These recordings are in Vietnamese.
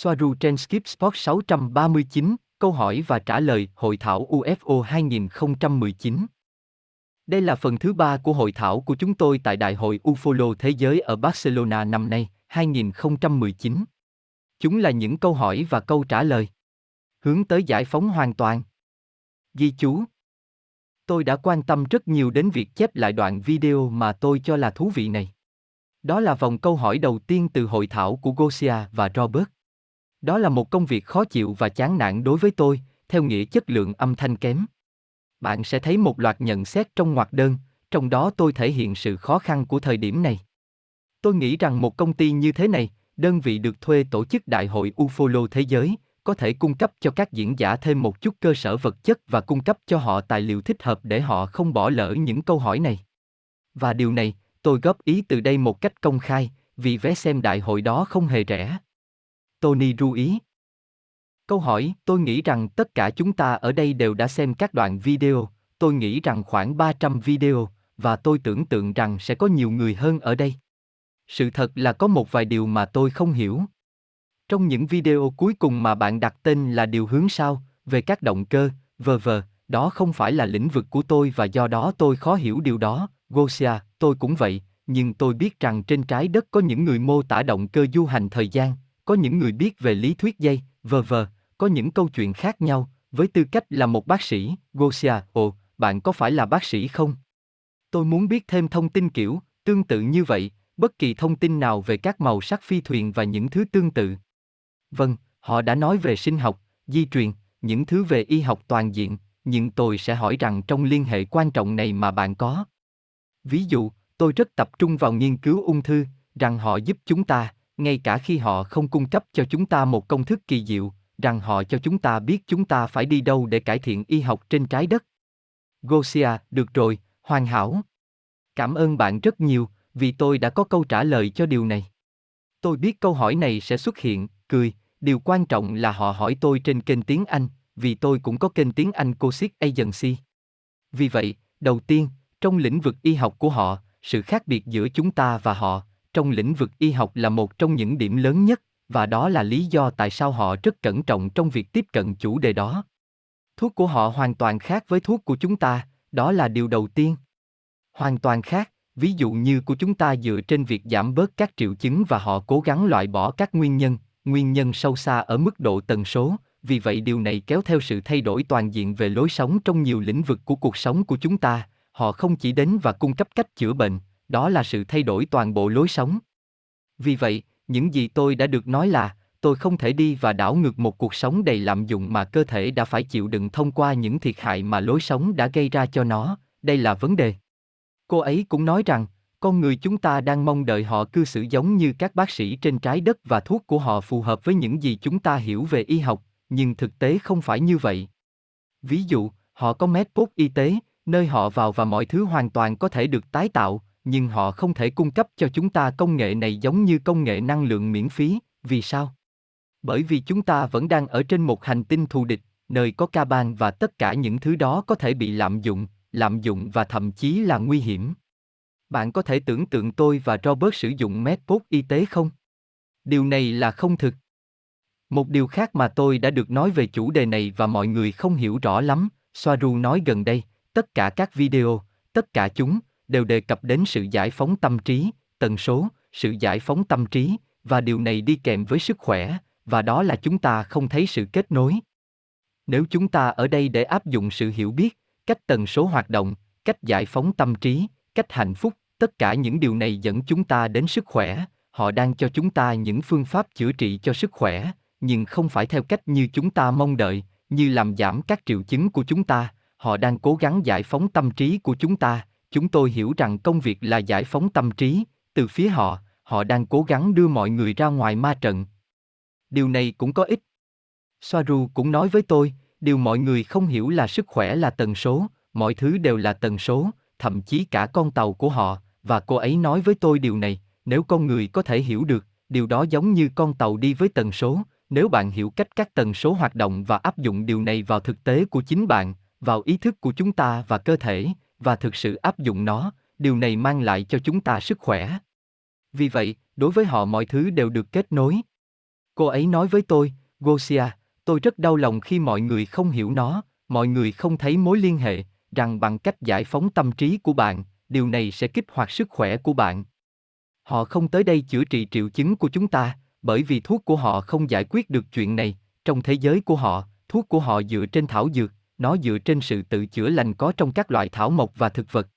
Soaru trên Skip Sport 639, câu hỏi và trả lời Hội thảo UFO 2019. Đây là phần thứ ba của hội thảo của chúng tôi tại Đại hội UFOLO Thế giới ở Barcelona năm nay, 2019. Chúng là những câu hỏi và câu trả lời. Hướng tới giải phóng hoàn toàn. Ghi chú. Tôi đã quan tâm rất nhiều đến việc chép lại đoạn video mà tôi cho là thú vị này. Đó là vòng câu hỏi đầu tiên từ hội thảo của Gosia và Robert. Đó là một công việc khó chịu và chán nản đối với tôi, theo nghĩa chất lượng âm thanh kém. Bạn sẽ thấy một loạt nhận xét trong ngoặc đơn, trong đó tôi thể hiện sự khó khăn của thời điểm này. Tôi nghĩ rằng một công ty như thế này, đơn vị được thuê tổ chức đại hội UFOLO thế giới, có thể cung cấp cho các diễn giả thêm một chút cơ sở vật chất và cung cấp cho họ tài liệu thích hợp để họ không bỏ lỡ những câu hỏi này. Và điều này, tôi góp ý từ đây một cách công khai, vì vé xem đại hội đó không hề rẻ. Tony ru ý. Câu hỏi, tôi nghĩ rằng tất cả chúng ta ở đây đều đã xem các đoạn video, tôi nghĩ rằng khoảng 300 video, và tôi tưởng tượng rằng sẽ có nhiều người hơn ở đây. Sự thật là có một vài điều mà tôi không hiểu. Trong những video cuối cùng mà bạn đặt tên là điều hướng sao, về các động cơ, vờ vờ, đó không phải là lĩnh vực của tôi và do đó tôi khó hiểu điều đó, Gosia, tôi cũng vậy, nhưng tôi biết rằng trên trái đất có những người mô tả động cơ du hành thời gian, có những người biết về lý thuyết dây, vờ vờ, có những câu chuyện khác nhau, với tư cách là một bác sĩ, Gosia, ồ, bạn có phải là bác sĩ không? Tôi muốn biết thêm thông tin kiểu, tương tự như vậy, bất kỳ thông tin nào về các màu sắc phi thuyền và những thứ tương tự. Vâng, họ đã nói về sinh học, di truyền, những thứ về y học toàn diện, nhưng tôi sẽ hỏi rằng trong liên hệ quan trọng này mà bạn có. Ví dụ, tôi rất tập trung vào nghiên cứu ung thư, rằng họ giúp chúng ta, ngay cả khi họ không cung cấp cho chúng ta một công thức kỳ diệu, rằng họ cho chúng ta biết chúng ta phải đi đâu để cải thiện y học trên trái đất. Gosia, được rồi, hoàn hảo. Cảm ơn bạn rất nhiều, vì tôi đã có câu trả lời cho điều này. Tôi biết câu hỏi này sẽ xuất hiện, cười, điều quan trọng là họ hỏi tôi trên kênh tiếng Anh, vì tôi cũng có kênh tiếng Anh Cosic Agency. Vì vậy, đầu tiên, trong lĩnh vực y học của họ, sự khác biệt giữa chúng ta và họ, trong lĩnh vực y học là một trong những điểm lớn nhất, và đó là lý do tại sao họ rất cẩn trọng trong việc tiếp cận chủ đề đó. Thuốc của họ hoàn toàn khác với thuốc của chúng ta, đó là điều đầu tiên. Hoàn toàn khác, ví dụ như của chúng ta dựa trên việc giảm bớt các triệu chứng và họ cố gắng loại bỏ các nguyên nhân, nguyên nhân sâu xa ở mức độ tần số, vì vậy điều này kéo theo sự thay đổi toàn diện về lối sống trong nhiều lĩnh vực của cuộc sống của chúng ta, họ không chỉ đến và cung cấp cách chữa bệnh, đó là sự thay đổi toàn bộ lối sống. Vì vậy, những gì tôi đã được nói là, tôi không thể đi và đảo ngược một cuộc sống đầy lạm dụng mà cơ thể đã phải chịu đựng thông qua những thiệt hại mà lối sống đã gây ra cho nó, đây là vấn đề. Cô ấy cũng nói rằng, con người chúng ta đang mong đợi họ cư xử giống như các bác sĩ trên trái đất và thuốc của họ phù hợp với những gì chúng ta hiểu về y học, nhưng thực tế không phải như vậy. Ví dụ, họ có medport y tế, nơi họ vào và mọi thứ hoàn toàn có thể được tái tạo, nhưng họ không thể cung cấp cho chúng ta công nghệ này giống như công nghệ năng lượng miễn phí, vì sao? Bởi vì chúng ta vẫn đang ở trên một hành tinh thù địch, nơi có ca ban và tất cả những thứ đó có thể bị lạm dụng, lạm dụng và thậm chí là nguy hiểm. Bạn có thể tưởng tượng tôi và Robert sử dụng medport y tế không? Điều này là không thực. Một điều khác mà tôi đã được nói về chủ đề này và mọi người không hiểu rõ lắm, Soaru nói gần đây, tất cả các video, tất cả chúng, đều đề cập đến sự giải phóng tâm trí, tần số, sự giải phóng tâm trí, và điều này đi kèm với sức khỏe, và đó là chúng ta không thấy sự kết nối. Nếu chúng ta ở đây để áp dụng sự hiểu biết, cách tần số hoạt động, cách giải phóng tâm trí, cách hạnh phúc, tất cả những điều này dẫn chúng ta đến sức khỏe, họ đang cho chúng ta những phương pháp chữa trị cho sức khỏe, nhưng không phải theo cách như chúng ta mong đợi, như làm giảm các triệu chứng của chúng ta, họ đang cố gắng giải phóng tâm trí của chúng ta, chúng tôi hiểu rằng công việc là giải phóng tâm trí, từ phía họ, họ đang cố gắng đưa mọi người ra ngoài ma trận. Điều này cũng có ích. Soaru cũng nói với tôi, điều mọi người không hiểu là sức khỏe là tần số, mọi thứ đều là tần số, thậm chí cả con tàu của họ, và cô ấy nói với tôi điều này, nếu con người có thể hiểu được, điều đó giống như con tàu đi với tần số, nếu bạn hiểu cách các tần số hoạt động và áp dụng điều này vào thực tế của chính bạn, vào ý thức của chúng ta và cơ thể, và thực sự áp dụng nó, điều này mang lại cho chúng ta sức khỏe. Vì vậy, đối với họ mọi thứ đều được kết nối. Cô ấy nói với tôi, Gosia, tôi rất đau lòng khi mọi người không hiểu nó, mọi người không thấy mối liên hệ, rằng bằng cách giải phóng tâm trí của bạn, điều này sẽ kích hoạt sức khỏe của bạn. Họ không tới đây chữa trị triệu chứng của chúng ta, bởi vì thuốc của họ không giải quyết được chuyện này, trong thế giới của họ, thuốc của họ dựa trên thảo dược, nó dựa trên sự tự chữa lành có trong các loại thảo mộc và thực vật.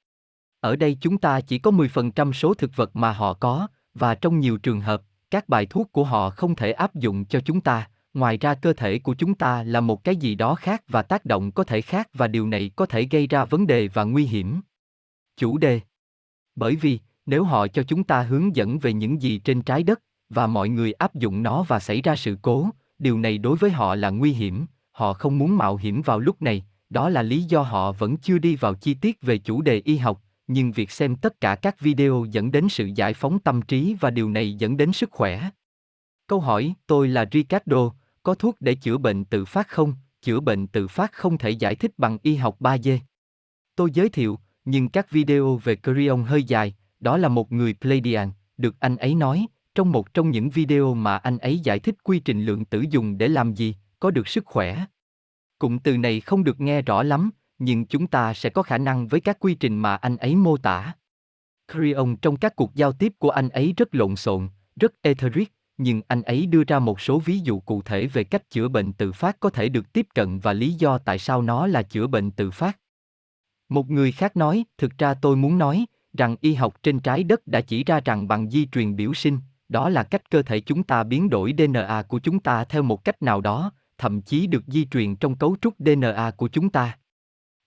Ở đây chúng ta chỉ có 10% số thực vật mà họ có, và trong nhiều trường hợp, các bài thuốc của họ không thể áp dụng cho chúng ta, ngoài ra cơ thể của chúng ta là một cái gì đó khác và tác động có thể khác và điều này có thể gây ra vấn đề và nguy hiểm. Chủ đề Bởi vì, nếu họ cho chúng ta hướng dẫn về những gì trên trái đất, và mọi người áp dụng nó và xảy ra sự cố, điều này đối với họ là nguy hiểm, họ không muốn mạo hiểm vào lúc này, đó là lý do họ vẫn chưa đi vào chi tiết về chủ đề y học, nhưng việc xem tất cả các video dẫn đến sự giải phóng tâm trí và điều này dẫn đến sức khỏe. Câu hỏi, tôi là Ricardo, có thuốc để chữa bệnh tự phát không? Chữa bệnh tự phát không thể giải thích bằng y học 3D. Tôi giới thiệu, nhưng các video về Curion hơi dài, đó là một người Pleiadian, được anh ấy nói, trong một trong những video mà anh ấy giải thích quy trình lượng tử dùng để làm gì, có được sức khỏe. Cụm từ này không được nghe rõ lắm, nhưng chúng ta sẽ có khả năng với các quy trình mà anh ấy mô tả. Creon trong các cuộc giao tiếp của anh ấy rất lộn xộn, rất etheric, nhưng anh ấy đưa ra một số ví dụ cụ thể về cách chữa bệnh tự phát có thể được tiếp cận và lý do tại sao nó là chữa bệnh tự phát. Một người khác nói, thực ra tôi muốn nói, rằng y học trên trái đất đã chỉ ra rằng bằng di truyền biểu sinh, đó là cách cơ thể chúng ta biến đổi DNA của chúng ta theo một cách nào đó, thậm chí được di truyền trong cấu trúc DNA của chúng ta.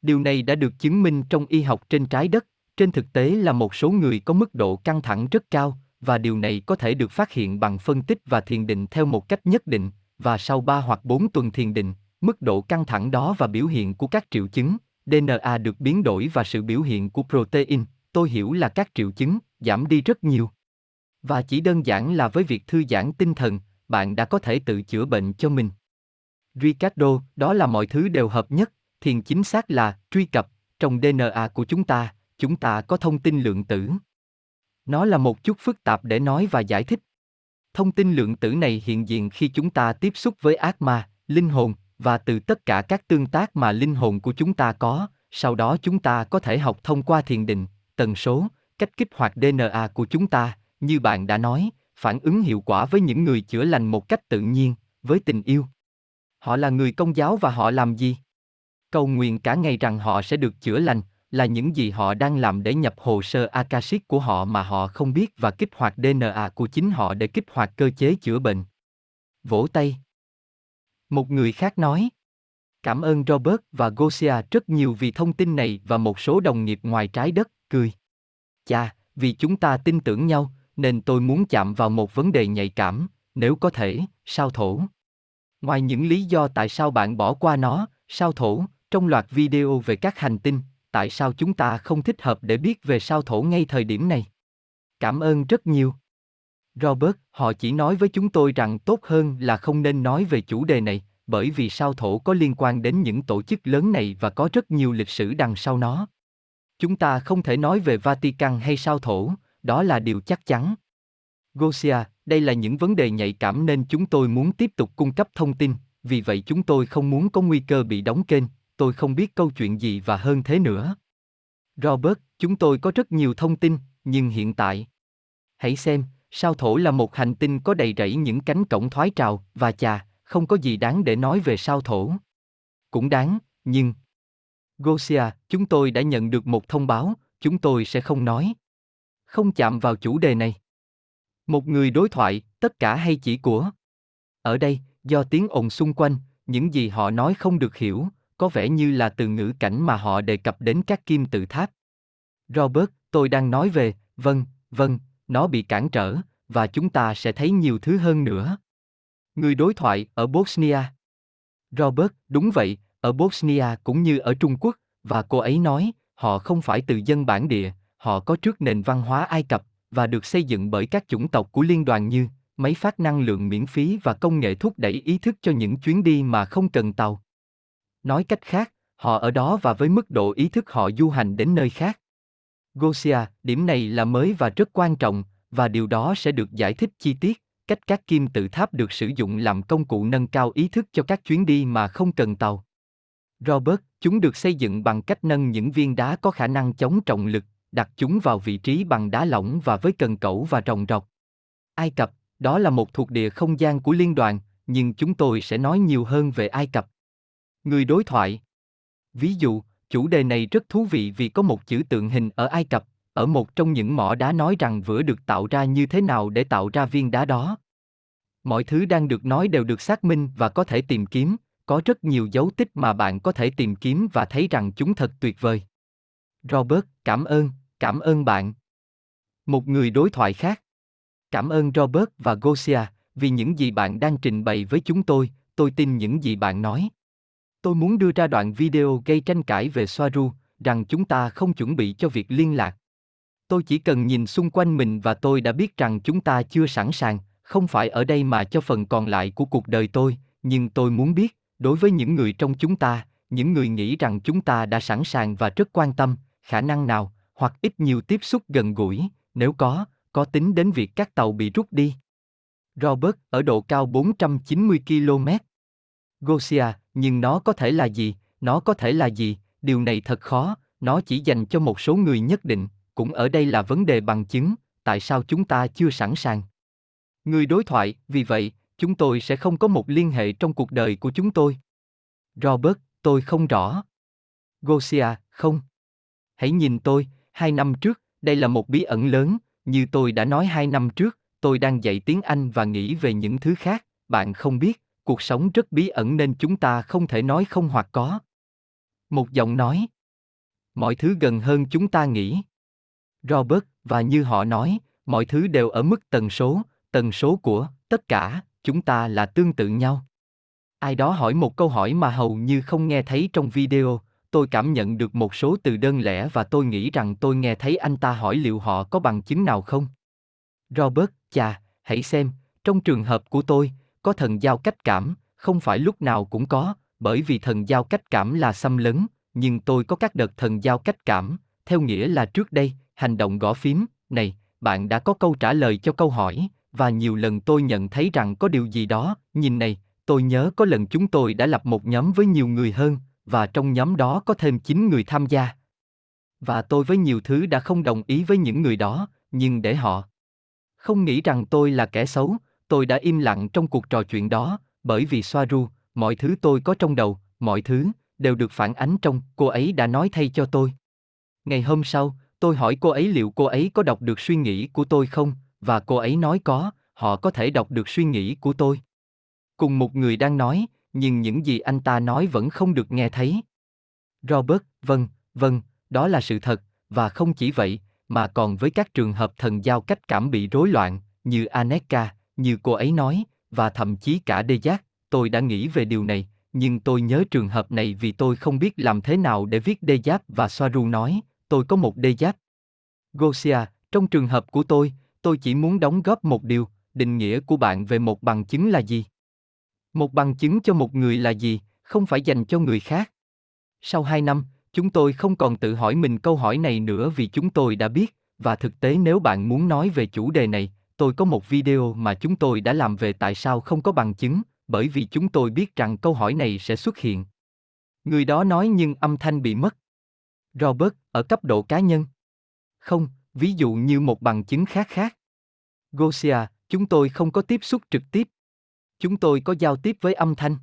Điều này đã được chứng minh trong y học trên trái đất, trên thực tế là một số người có mức độ căng thẳng rất cao, và điều này có thể được phát hiện bằng phân tích và thiền định theo một cách nhất định, và sau 3 hoặc 4 tuần thiền định, mức độ căng thẳng đó và biểu hiện của các triệu chứng, DNA được biến đổi và sự biểu hiện của protein, tôi hiểu là các triệu chứng, giảm đi rất nhiều. Và chỉ đơn giản là với việc thư giãn tinh thần, bạn đã có thể tự chữa bệnh cho mình. Ricardo, đó là mọi thứ đều hợp nhất, thiền chính xác là truy cập trong DNA của chúng ta, chúng ta có thông tin lượng tử. Nó là một chút phức tạp để nói và giải thích. Thông tin lượng tử này hiện diện khi chúng ta tiếp xúc với ác ma, linh hồn và từ tất cả các tương tác mà linh hồn của chúng ta có, sau đó chúng ta có thể học thông qua thiền định, tần số, cách kích hoạt DNA của chúng ta, như bạn đã nói, phản ứng hiệu quả với những người chữa lành một cách tự nhiên, với tình yêu. Họ là người công giáo và họ làm gì? Cầu nguyện cả ngày rằng họ sẽ được chữa lành, là những gì họ đang làm để nhập hồ sơ Akashic của họ mà họ không biết và kích hoạt DNA của chính họ để kích hoạt cơ chế chữa bệnh. Vỗ tay. Một người khác nói. Cảm ơn Robert và Gosia rất nhiều vì thông tin này và một số đồng nghiệp ngoài trái đất, cười. Chà, vì chúng ta tin tưởng nhau, nên tôi muốn chạm vào một vấn đề nhạy cảm, nếu có thể, sao thổ. Ngoài những lý do tại sao bạn bỏ qua nó, sao thổ, trong loạt video về các hành tinh, tại sao chúng ta không thích hợp để biết về sao thổ ngay thời điểm này? Cảm ơn rất nhiều. Robert, họ chỉ nói với chúng tôi rằng tốt hơn là không nên nói về chủ đề này, bởi vì sao thổ có liên quan đến những tổ chức lớn này và có rất nhiều lịch sử đằng sau nó. Chúng ta không thể nói về Vatican hay sao thổ, đó là điều chắc chắn. Gosia, đây là những vấn đề nhạy cảm nên chúng tôi muốn tiếp tục cung cấp thông tin, vì vậy chúng tôi không muốn có nguy cơ bị đóng kênh, tôi không biết câu chuyện gì và hơn thế nữa. Robert, chúng tôi có rất nhiều thông tin, nhưng hiện tại. Hãy xem, sao thổ là một hành tinh có đầy rẫy những cánh cổng thoái trào, và chà, không có gì đáng để nói về sao thổ. Cũng đáng, nhưng... Gosia, chúng tôi đã nhận được một thông báo, chúng tôi sẽ không nói. Không chạm vào chủ đề này. Một người đối thoại, tất cả hay chỉ của. Ở đây, do tiếng ồn xung quanh, những gì họ nói không được hiểu, có vẻ như là từ ngữ cảnh mà họ đề cập đến các kim tự tháp. Robert, tôi đang nói về, vâng, vâng, nó bị cản trở, và chúng ta sẽ thấy nhiều thứ hơn nữa. Người đối thoại ở Bosnia. Robert, đúng vậy, ở Bosnia cũng như ở Trung Quốc, và cô ấy nói, họ không phải từ dân bản địa, họ có trước nền văn hóa Ai Cập và được xây dựng bởi các chủng tộc của liên đoàn như máy phát năng lượng miễn phí và công nghệ thúc đẩy ý thức cho những chuyến đi mà không cần tàu. Nói cách khác, họ ở đó và với mức độ ý thức họ du hành đến nơi khác. Gosia, điểm này là mới và rất quan trọng, và điều đó sẽ được giải thích chi tiết, cách các kim tự tháp được sử dụng làm công cụ nâng cao ý thức cho các chuyến đi mà không cần tàu. Robert, chúng được xây dựng bằng cách nâng những viên đá có khả năng chống trọng lực, đặt chúng vào vị trí bằng đá lỏng và với cần cẩu và rồng rọc. Ai Cập, đó là một thuộc địa không gian của liên đoàn, nhưng chúng tôi sẽ nói nhiều hơn về Ai Cập. Người đối thoại Ví dụ, chủ đề này rất thú vị vì có một chữ tượng hình ở Ai Cập, ở một trong những mỏ đá nói rằng vữa được tạo ra như thế nào để tạo ra viên đá đó. Mọi thứ đang được nói đều được xác minh và có thể tìm kiếm, có rất nhiều dấu tích mà bạn có thể tìm kiếm và thấy rằng chúng thật tuyệt vời. Robert, cảm ơn, cảm ơn bạn. Một người đối thoại khác. Cảm ơn Robert và Gosia, vì những gì bạn đang trình bày với chúng tôi, tôi tin những gì bạn nói. Tôi muốn đưa ra đoạn video gây tranh cãi về Soaru, rằng chúng ta không chuẩn bị cho việc liên lạc. Tôi chỉ cần nhìn xung quanh mình và tôi đã biết rằng chúng ta chưa sẵn sàng, không phải ở đây mà cho phần còn lại của cuộc đời tôi, nhưng tôi muốn biết, đối với những người trong chúng ta, những người nghĩ rằng chúng ta đã sẵn sàng và rất quan tâm, khả năng nào, hoặc ít nhiều tiếp xúc gần gũi, nếu có, có tính đến việc các tàu bị rút đi. Robert ở độ cao 490 km. Gosia, nhưng nó có thể là gì, nó có thể là gì, điều này thật khó, nó chỉ dành cho một số người nhất định, cũng ở đây là vấn đề bằng chứng, tại sao chúng ta chưa sẵn sàng. Người đối thoại, vì vậy, chúng tôi sẽ không có một liên hệ trong cuộc đời của chúng tôi. Robert, tôi không rõ. Gosia, không. Hãy nhìn tôi, hai năm trước, đây là một bí ẩn lớn, như tôi đã nói hai năm trước, tôi đang dạy tiếng Anh và nghĩ về những thứ khác, bạn không biết, cuộc sống rất bí ẩn nên chúng ta không thể nói không hoặc có. Một giọng nói. Mọi thứ gần hơn chúng ta nghĩ. Robert, và như họ nói, mọi thứ đều ở mức tần số, tần số của tất cả, chúng ta là tương tự nhau. Ai đó hỏi một câu hỏi mà hầu như không nghe thấy trong video, tôi cảm nhận được một số từ đơn lẻ và tôi nghĩ rằng tôi nghe thấy anh ta hỏi liệu họ có bằng chứng nào không. Robert, chà, hãy xem, trong trường hợp của tôi, có thần giao cách cảm, không phải lúc nào cũng có, bởi vì thần giao cách cảm là xâm lấn, nhưng tôi có các đợt thần giao cách cảm, theo nghĩa là trước đây, hành động gõ phím, này, bạn đã có câu trả lời cho câu hỏi, và nhiều lần tôi nhận thấy rằng có điều gì đó, nhìn này, tôi nhớ có lần chúng tôi đã lập một nhóm với nhiều người hơn, và trong nhóm đó có thêm 9 người tham gia. Và tôi với nhiều thứ đã không đồng ý với những người đó, nhưng để họ không nghĩ rằng tôi là kẻ xấu, tôi đã im lặng trong cuộc trò chuyện đó, bởi vì xoa ru mọi thứ tôi có trong đầu, mọi thứ, đều được phản ánh trong, cô ấy đã nói thay cho tôi. Ngày hôm sau, tôi hỏi cô ấy liệu cô ấy có đọc được suy nghĩ của tôi không, và cô ấy nói có, họ có thể đọc được suy nghĩ của tôi. Cùng một người đang nói, nhưng những gì anh ta nói vẫn không được nghe thấy. Robert, vâng, vâng, đó là sự thật, và không chỉ vậy, mà còn với các trường hợp thần giao cách cảm bị rối loạn, như Aneka, như cô ấy nói, và thậm chí cả đê giác, tôi đã nghĩ về điều này, nhưng tôi nhớ trường hợp này vì tôi không biết làm thế nào để viết đê giáp và Soaru nói, tôi có một đê giáp. Gosia, trong trường hợp của tôi, tôi chỉ muốn đóng góp một điều, định nghĩa của bạn về một bằng chứng là gì? Một bằng chứng cho một người là gì, không phải dành cho người khác. Sau hai năm, chúng tôi không còn tự hỏi mình câu hỏi này nữa vì chúng tôi đã biết, và thực tế nếu bạn muốn nói về chủ đề này, tôi có một video mà chúng tôi đã làm về tại sao không có bằng chứng, bởi vì chúng tôi biết rằng câu hỏi này sẽ xuất hiện. Người đó nói nhưng âm thanh bị mất. Robert, ở cấp độ cá nhân. Không, ví dụ như một bằng chứng khác khác. Gosia, chúng tôi không có tiếp xúc trực tiếp. Chúng tôi có giao tiếp với âm thanh.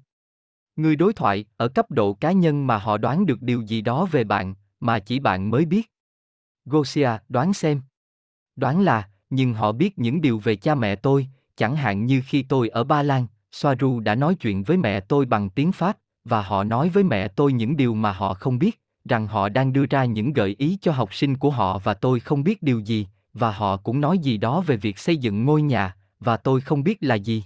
Người đối thoại ở cấp độ cá nhân mà họ đoán được điều gì đó về bạn, mà chỉ bạn mới biết. Gosia, đoán xem. Đoán là, nhưng họ biết những điều về cha mẹ tôi, chẳng hạn như khi tôi ở Ba Lan, Soaru đã nói chuyện với mẹ tôi bằng tiếng Pháp, và họ nói với mẹ tôi những điều mà họ không biết, rằng họ đang đưa ra những gợi ý cho học sinh của họ và tôi không biết điều gì, và họ cũng nói gì đó về việc xây dựng ngôi nhà, và tôi không biết là gì.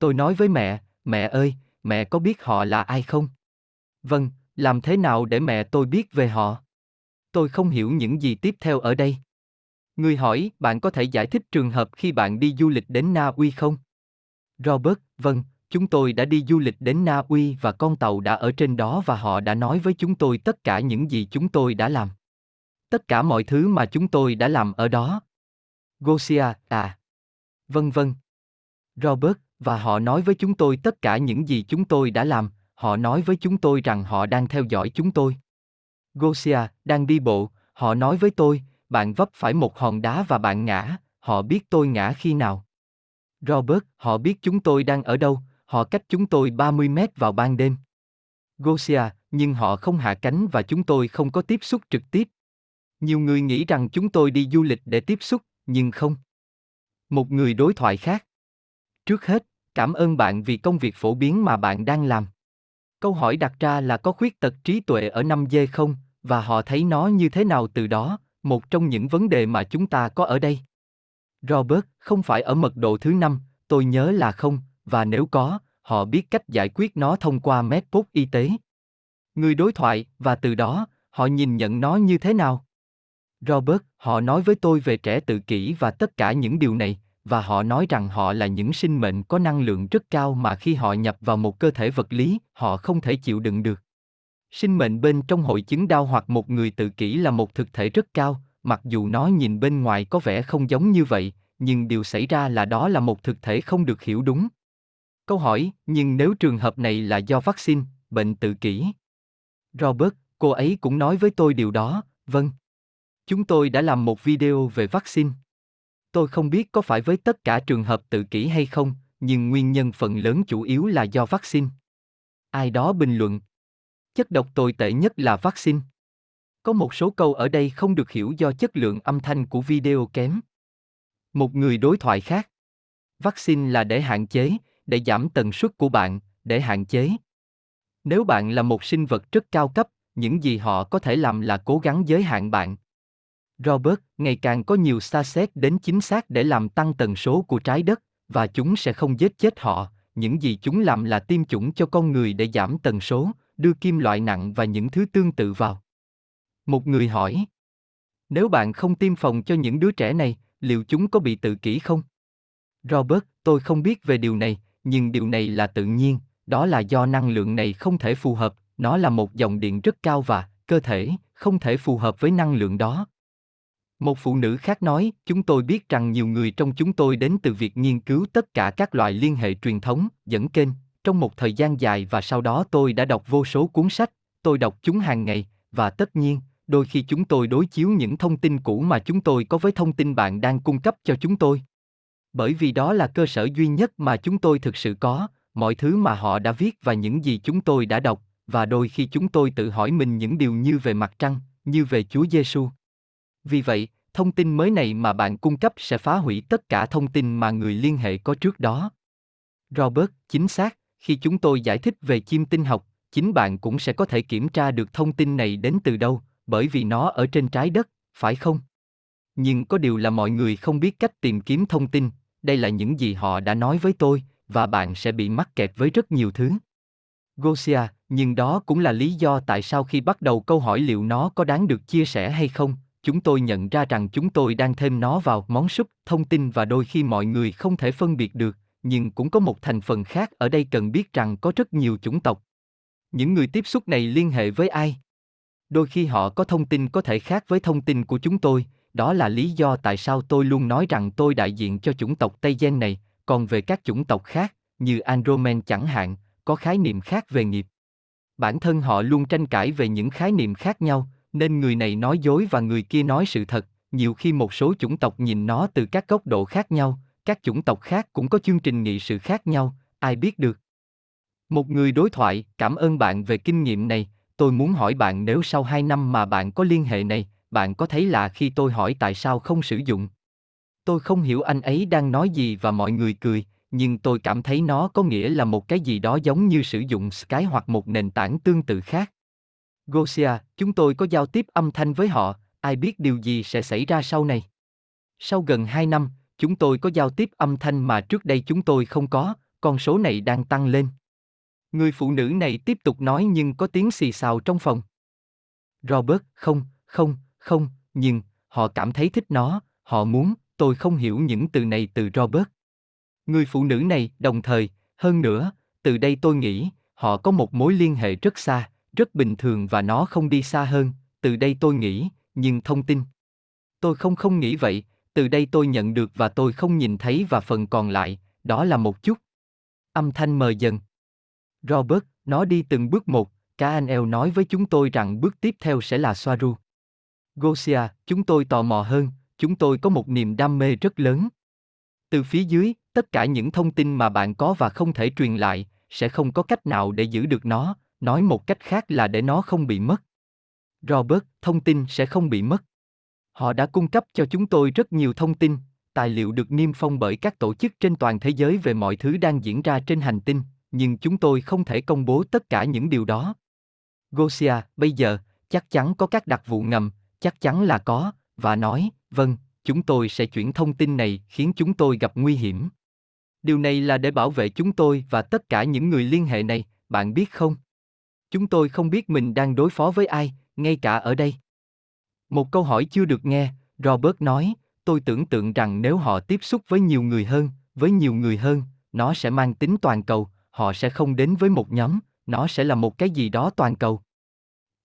Tôi nói với mẹ, mẹ ơi, mẹ có biết họ là ai không? Vâng, làm thế nào để mẹ tôi biết về họ? Tôi không hiểu những gì tiếp theo ở đây. Người hỏi, bạn có thể giải thích trường hợp khi bạn đi du lịch đến Na Uy không? Robert, vâng, chúng tôi đã đi du lịch đến Na Uy và con tàu đã ở trên đó và họ đã nói với chúng tôi tất cả những gì chúng tôi đã làm. Tất cả mọi thứ mà chúng tôi đã làm ở đó. Gosia, à. Vân vân. Robert, và họ nói với chúng tôi tất cả những gì chúng tôi đã làm, họ nói với chúng tôi rằng họ đang theo dõi chúng tôi. Gosia, đang đi bộ, họ nói với tôi, bạn vấp phải một hòn đá và bạn ngã, họ biết tôi ngã khi nào. Robert, họ biết chúng tôi đang ở đâu, họ cách chúng tôi 30 mét vào ban đêm. Gosia, nhưng họ không hạ cánh và chúng tôi không có tiếp xúc trực tiếp. Nhiều người nghĩ rằng chúng tôi đi du lịch để tiếp xúc, nhưng không. Một người đối thoại khác. Trước hết, cảm ơn bạn vì công việc phổ biến mà bạn đang làm. Câu hỏi đặt ra là có khuyết tật trí tuệ ở 5G không, và họ thấy nó như thế nào từ đó, một trong những vấn đề mà chúng ta có ở đây. Robert, không phải ở mật độ thứ năm, tôi nhớ là không, và nếu có, họ biết cách giải quyết nó thông qua medpost y tế. Người đối thoại, và từ đó, họ nhìn nhận nó như thế nào? Robert, họ nói với tôi về trẻ tự kỷ và tất cả những điều này, và họ nói rằng họ là những sinh mệnh có năng lượng rất cao mà khi họ nhập vào một cơ thể vật lý, họ không thể chịu đựng được. Sinh mệnh bên trong hội chứng đau hoặc một người tự kỷ là một thực thể rất cao, mặc dù nó nhìn bên ngoài có vẻ không giống như vậy, nhưng điều xảy ra là đó là một thực thể không được hiểu đúng. Câu hỏi, nhưng nếu trường hợp này là do vaccine, bệnh tự kỷ? Robert, cô ấy cũng nói với tôi điều đó, vâng. Chúng tôi đã làm một video về vaccine. Tôi không biết có phải với tất cả trường hợp tự kỷ hay không, nhưng nguyên nhân phần lớn chủ yếu là do vaccine. Ai đó bình luận. Chất độc tồi tệ nhất là vaccine. Có một số câu ở đây không được hiểu do chất lượng âm thanh của video kém. Một người đối thoại khác. Vaccine là để hạn chế, để giảm tần suất của bạn, để hạn chế. Nếu bạn là một sinh vật rất cao cấp, những gì họ có thể làm là cố gắng giới hạn bạn. Robert, ngày càng có nhiều xa xét đến chính xác để làm tăng tần số của trái đất, và chúng sẽ không giết chết họ, những gì chúng làm là tiêm chủng cho con người để giảm tần số, đưa kim loại nặng và những thứ tương tự vào. Một người hỏi, nếu bạn không tiêm phòng cho những đứa trẻ này, liệu chúng có bị tự kỷ không? Robert, tôi không biết về điều này, nhưng điều này là tự nhiên, đó là do năng lượng này không thể phù hợp, nó là một dòng điện rất cao và cơ thể không thể phù hợp với năng lượng đó. Một phụ nữ khác nói, chúng tôi biết rằng nhiều người trong chúng tôi đến từ việc nghiên cứu tất cả các loại liên hệ truyền thống, dẫn kênh, trong một thời gian dài và sau đó tôi đã đọc vô số cuốn sách, tôi đọc chúng hàng ngày, và tất nhiên, đôi khi chúng tôi đối chiếu những thông tin cũ mà chúng tôi có với thông tin bạn đang cung cấp cho chúng tôi. Bởi vì đó là cơ sở duy nhất mà chúng tôi thực sự có, mọi thứ mà họ đã viết và những gì chúng tôi đã đọc, và đôi khi chúng tôi tự hỏi mình những điều như về mặt trăng, như về Chúa Giêsu. Vì vậy, thông tin mới này mà bạn cung cấp sẽ phá hủy tất cả thông tin mà người liên hệ có trước đó. Robert, chính xác, khi chúng tôi giải thích về chim tinh học, chính bạn cũng sẽ có thể kiểm tra được thông tin này đến từ đâu, bởi vì nó ở trên trái đất, phải không? Nhưng có điều là mọi người không biết cách tìm kiếm thông tin, đây là những gì họ đã nói với tôi, và bạn sẽ bị mắc kẹt với rất nhiều thứ. Gosia, nhưng đó cũng là lý do tại sao khi bắt đầu câu hỏi liệu nó có đáng được chia sẻ hay không, chúng tôi nhận ra rằng chúng tôi đang thêm nó vào món súp thông tin và đôi khi mọi người không thể phân biệt được, nhưng cũng có một thành phần khác ở đây cần biết rằng có rất nhiều chủng tộc. Những người tiếp xúc này liên hệ với ai? Đôi khi họ có thông tin có thể khác với thông tin của chúng tôi, đó là lý do tại sao tôi luôn nói rằng tôi đại diện cho chủng tộc Tây Gen này, còn về các chủng tộc khác, như Andromen chẳng hạn, có khái niệm khác về nghiệp. Bản thân họ luôn tranh cãi về những khái niệm khác nhau, nên người này nói dối và người kia nói sự thật, nhiều khi một số chủng tộc nhìn nó từ các góc độ khác nhau, các chủng tộc khác cũng có chương trình nghị sự khác nhau, ai biết được. Một người đối thoại, cảm ơn bạn về kinh nghiệm này, tôi muốn hỏi bạn nếu sau 2 năm mà bạn có liên hệ này, bạn có thấy là khi tôi hỏi tại sao không sử dụng? Tôi không hiểu anh ấy đang nói gì và mọi người cười, nhưng tôi cảm thấy nó có nghĩa là một cái gì đó giống như sử dụng sky hoặc một nền tảng tương tự khác. Gosia, chúng tôi có giao tiếp âm thanh với họ, ai biết điều gì sẽ xảy ra sau này. Sau gần 2 năm, chúng tôi có giao tiếp âm thanh mà trước đây chúng tôi không có, con số này đang tăng lên. Người phụ nữ này tiếp tục nói nhưng có tiếng xì xào trong phòng. Robert, không, không, không, nhưng, họ cảm thấy thích nó, họ muốn, tôi không hiểu những từ này từ Robert. Người phụ nữ này, đồng thời, hơn nữa, từ đây tôi nghĩ, họ có một mối liên hệ rất xa, rất bình thường và nó không đi xa hơn, từ đây tôi nghĩ, nhưng thông tin. Tôi không không nghĩ vậy, từ đây tôi nhận được và tôi không nhìn thấy và phần còn lại, đó là một chút. Âm thanh mờ dần. Robert, nó đi từng bước một, cả anh eo nói với chúng tôi rằng bước tiếp theo sẽ là Soaru. Gosia, chúng tôi tò mò hơn, chúng tôi có một niềm đam mê rất lớn. Từ phía dưới, tất cả những thông tin mà bạn có và không thể truyền lại, sẽ không có cách nào để giữ được nó, nói một cách khác là để nó không bị mất. Robert, thông tin sẽ không bị mất. Họ đã cung cấp cho chúng tôi rất nhiều thông tin, tài liệu được niêm phong bởi các tổ chức trên toàn thế giới về mọi thứ đang diễn ra trên hành tinh, nhưng chúng tôi không thể công bố tất cả những điều đó. Gosia, bây giờ, chắc chắn có các đặc vụ ngầm, chắc chắn là có, và nói, vâng, chúng tôi sẽ chuyển thông tin này khiến chúng tôi gặp nguy hiểm. Điều này là để bảo vệ chúng tôi và tất cả những người liên hệ này, bạn biết không? Chúng tôi không biết mình đang đối phó với ai, ngay cả ở đây. Một câu hỏi chưa được nghe, Robert nói, tôi tưởng tượng rằng nếu họ tiếp xúc với nhiều người hơn, với nhiều người hơn, nó sẽ mang tính toàn cầu, họ sẽ không đến với một nhóm, nó sẽ là một cái gì đó toàn cầu.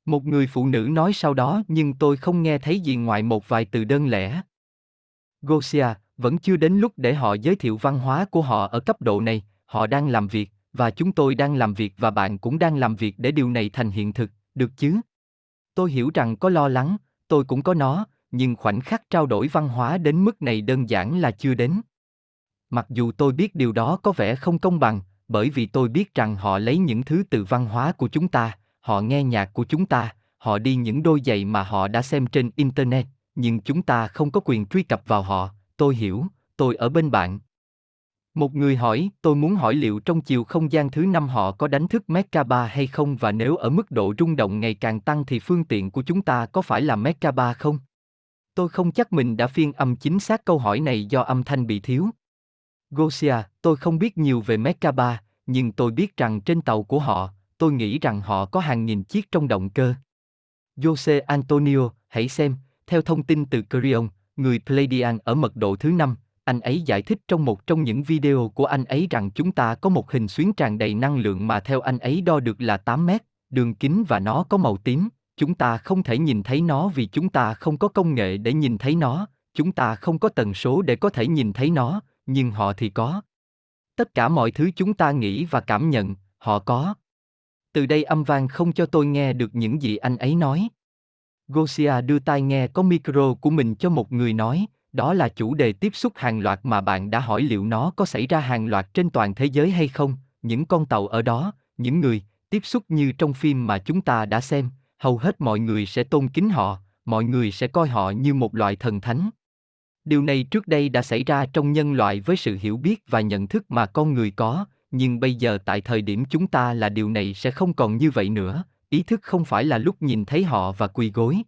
Một người phụ nữ nói sau đó nhưng tôi không nghe thấy gì ngoài một vài từ đơn lẻ. Gosia, vẫn chưa đến lúc để họ giới thiệu văn hóa của họ ở cấp độ này, họ đang làm việc, và chúng tôi đang làm việc và bạn cũng đang làm việc để điều này thành hiện thực, được chứ? Tôi hiểu rằng có lo lắng, tôi cũng có nó, nhưng khoảnh khắc trao đổi văn hóa đến mức này đơn giản là chưa đến. Mặc dù tôi biết điều đó có vẻ không công bằng, bởi vì tôi biết rằng họ lấy những thứ từ văn hóa của chúng ta, họ nghe nhạc của chúng ta, họ đi những đôi giày mà họ đã xem trên internet, nhưng chúng ta không có quyền truy cập vào họ, tôi hiểu, tôi ở bên bạn. Một người hỏi, tôi muốn hỏi liệu trong chiều không gian thứ năm họ có đánh thức Merkaba hay không và nếu ở mức độ rung động ngày càng tăng thì phương tiện của chúng ta có phải là Merkaba không? Tôi không chắc mình đã phiên âm chính xác câu hỏi này do âm thanh bị thiếu. Gosia, tôi không biết nhiều về Merkaba, nhưng tôi biết rằng trên tàu của họ, tôi nghĩ rằng họ có hàng nghìn chiếc trong động cơ. Jose Antonio, hãy xem, theo thông tin từ Curion, người Pleiadian ở mật độ thứ năm, anh ấy giải thích trong một trong những video của anh ấy rằng chúng ta có một hình xuyến tràn đầy năng lượng mà theo anh ấy đo được là 8 mét, đường kính và nó có màu tím. Chúng ta không thể nhìn thấy nó vì chúng ta không có công nghệ để nhìn thấy nó, chúng ta không có tần số để có thể nhìn thấy nó, nhưng họ thì có. Tất cả mọi thứ chúng ta nghĩ và cảm nhận, họ có. Từ đây âm vang không cho tôi nghe được những gì anh ấy nói. Gosia đưa tai nghe có micro của mình cho một người nói, đó là chủ đề tiếp xúc hàng loạt mà bạn đã hỏi liệu nó có xảy ra hàng loạt trên toàn thế giới hay không, những con tàu ở đó, những người, tiếp xúc như trong phim mà chúng ta đã xem, hầu hết mọi người sẽ tôn kính họ, mọi người sẽ coi họ như một loại thần thánh. Điều này trước đây đã xảy ra trong nhân loại với sự hiểu biết và nhận thức mà con người có, nhưng bây giờ tại thời điểm chúng ta là điều này sẽ không còn như vậy nữa, ý thức không phải là lúc nhìn thấy họ và quỳ gối.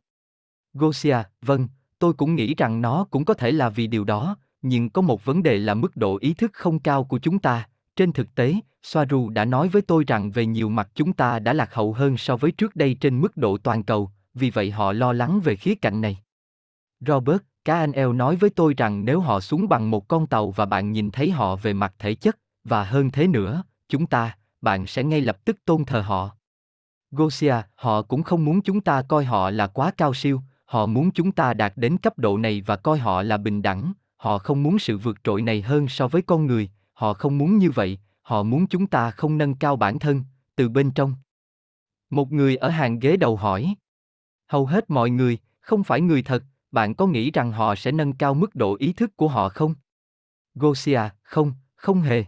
Gosia, vâng, tôi cũng nghĩ rằng nó cũng có thể là vì điều đó, nhưng có một vấn đề là mức độ ý thức không cao của chúng ta. Trên thực tế, Soaru đã nói với tôi rằng về nhiều mặt chúng ta đã lạc hậu hơn so với trước đây trên mức độ toàn cầu, vì vậy họ lo lắng về khía cạnh này. Robert, cá anh eo nói với tôi rằng nếu họ xuống bằng một con tàu và bạn nhìn thấy họ về mặt thể chất, và hơn thế nữa, chúng ta, bạn sẽ ngay lập tức tôn thờ họ. Gosia, họ cũng không muốn chúng ta coi họ là quá cao siêu, họ muốn chúng ta đạt đến cấp độ này và coi họ là bình đẳng, họ không muốn sự vượt trội này hơn so với con người, họ không muốn như vậy, họ muốn chúng ta không nâng cao bản thân, từ bên trong. Một người ở hàng ghế đầu hỏi. Hầu hết mọi người, không phải người thật, bạn có nghĩ rằng họ sẽ nâng cao mức độ ý thức của họ không? Gosia, không, không hề.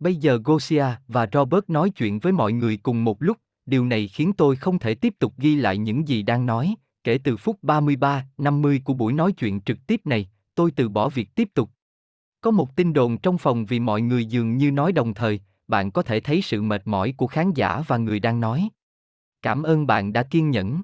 Bây giờ Gosia và Robert nói chuyện với mọi người cùng một lúc, điều này khiến tôi không thể tiếp tục ghi lại những gì đang nói, kể từ phút 33, 50 của buổi nói chuyện trực tiếp này, tôi từ bỏ việc tiếp tục. Có một tin đồn trong phòng vì mọi người dường như nói đồng thời, bạn có thể thấy sự mệt mỏi của khán giả và người đang nói. Cảm ơn bạn đã kiên nhẫn.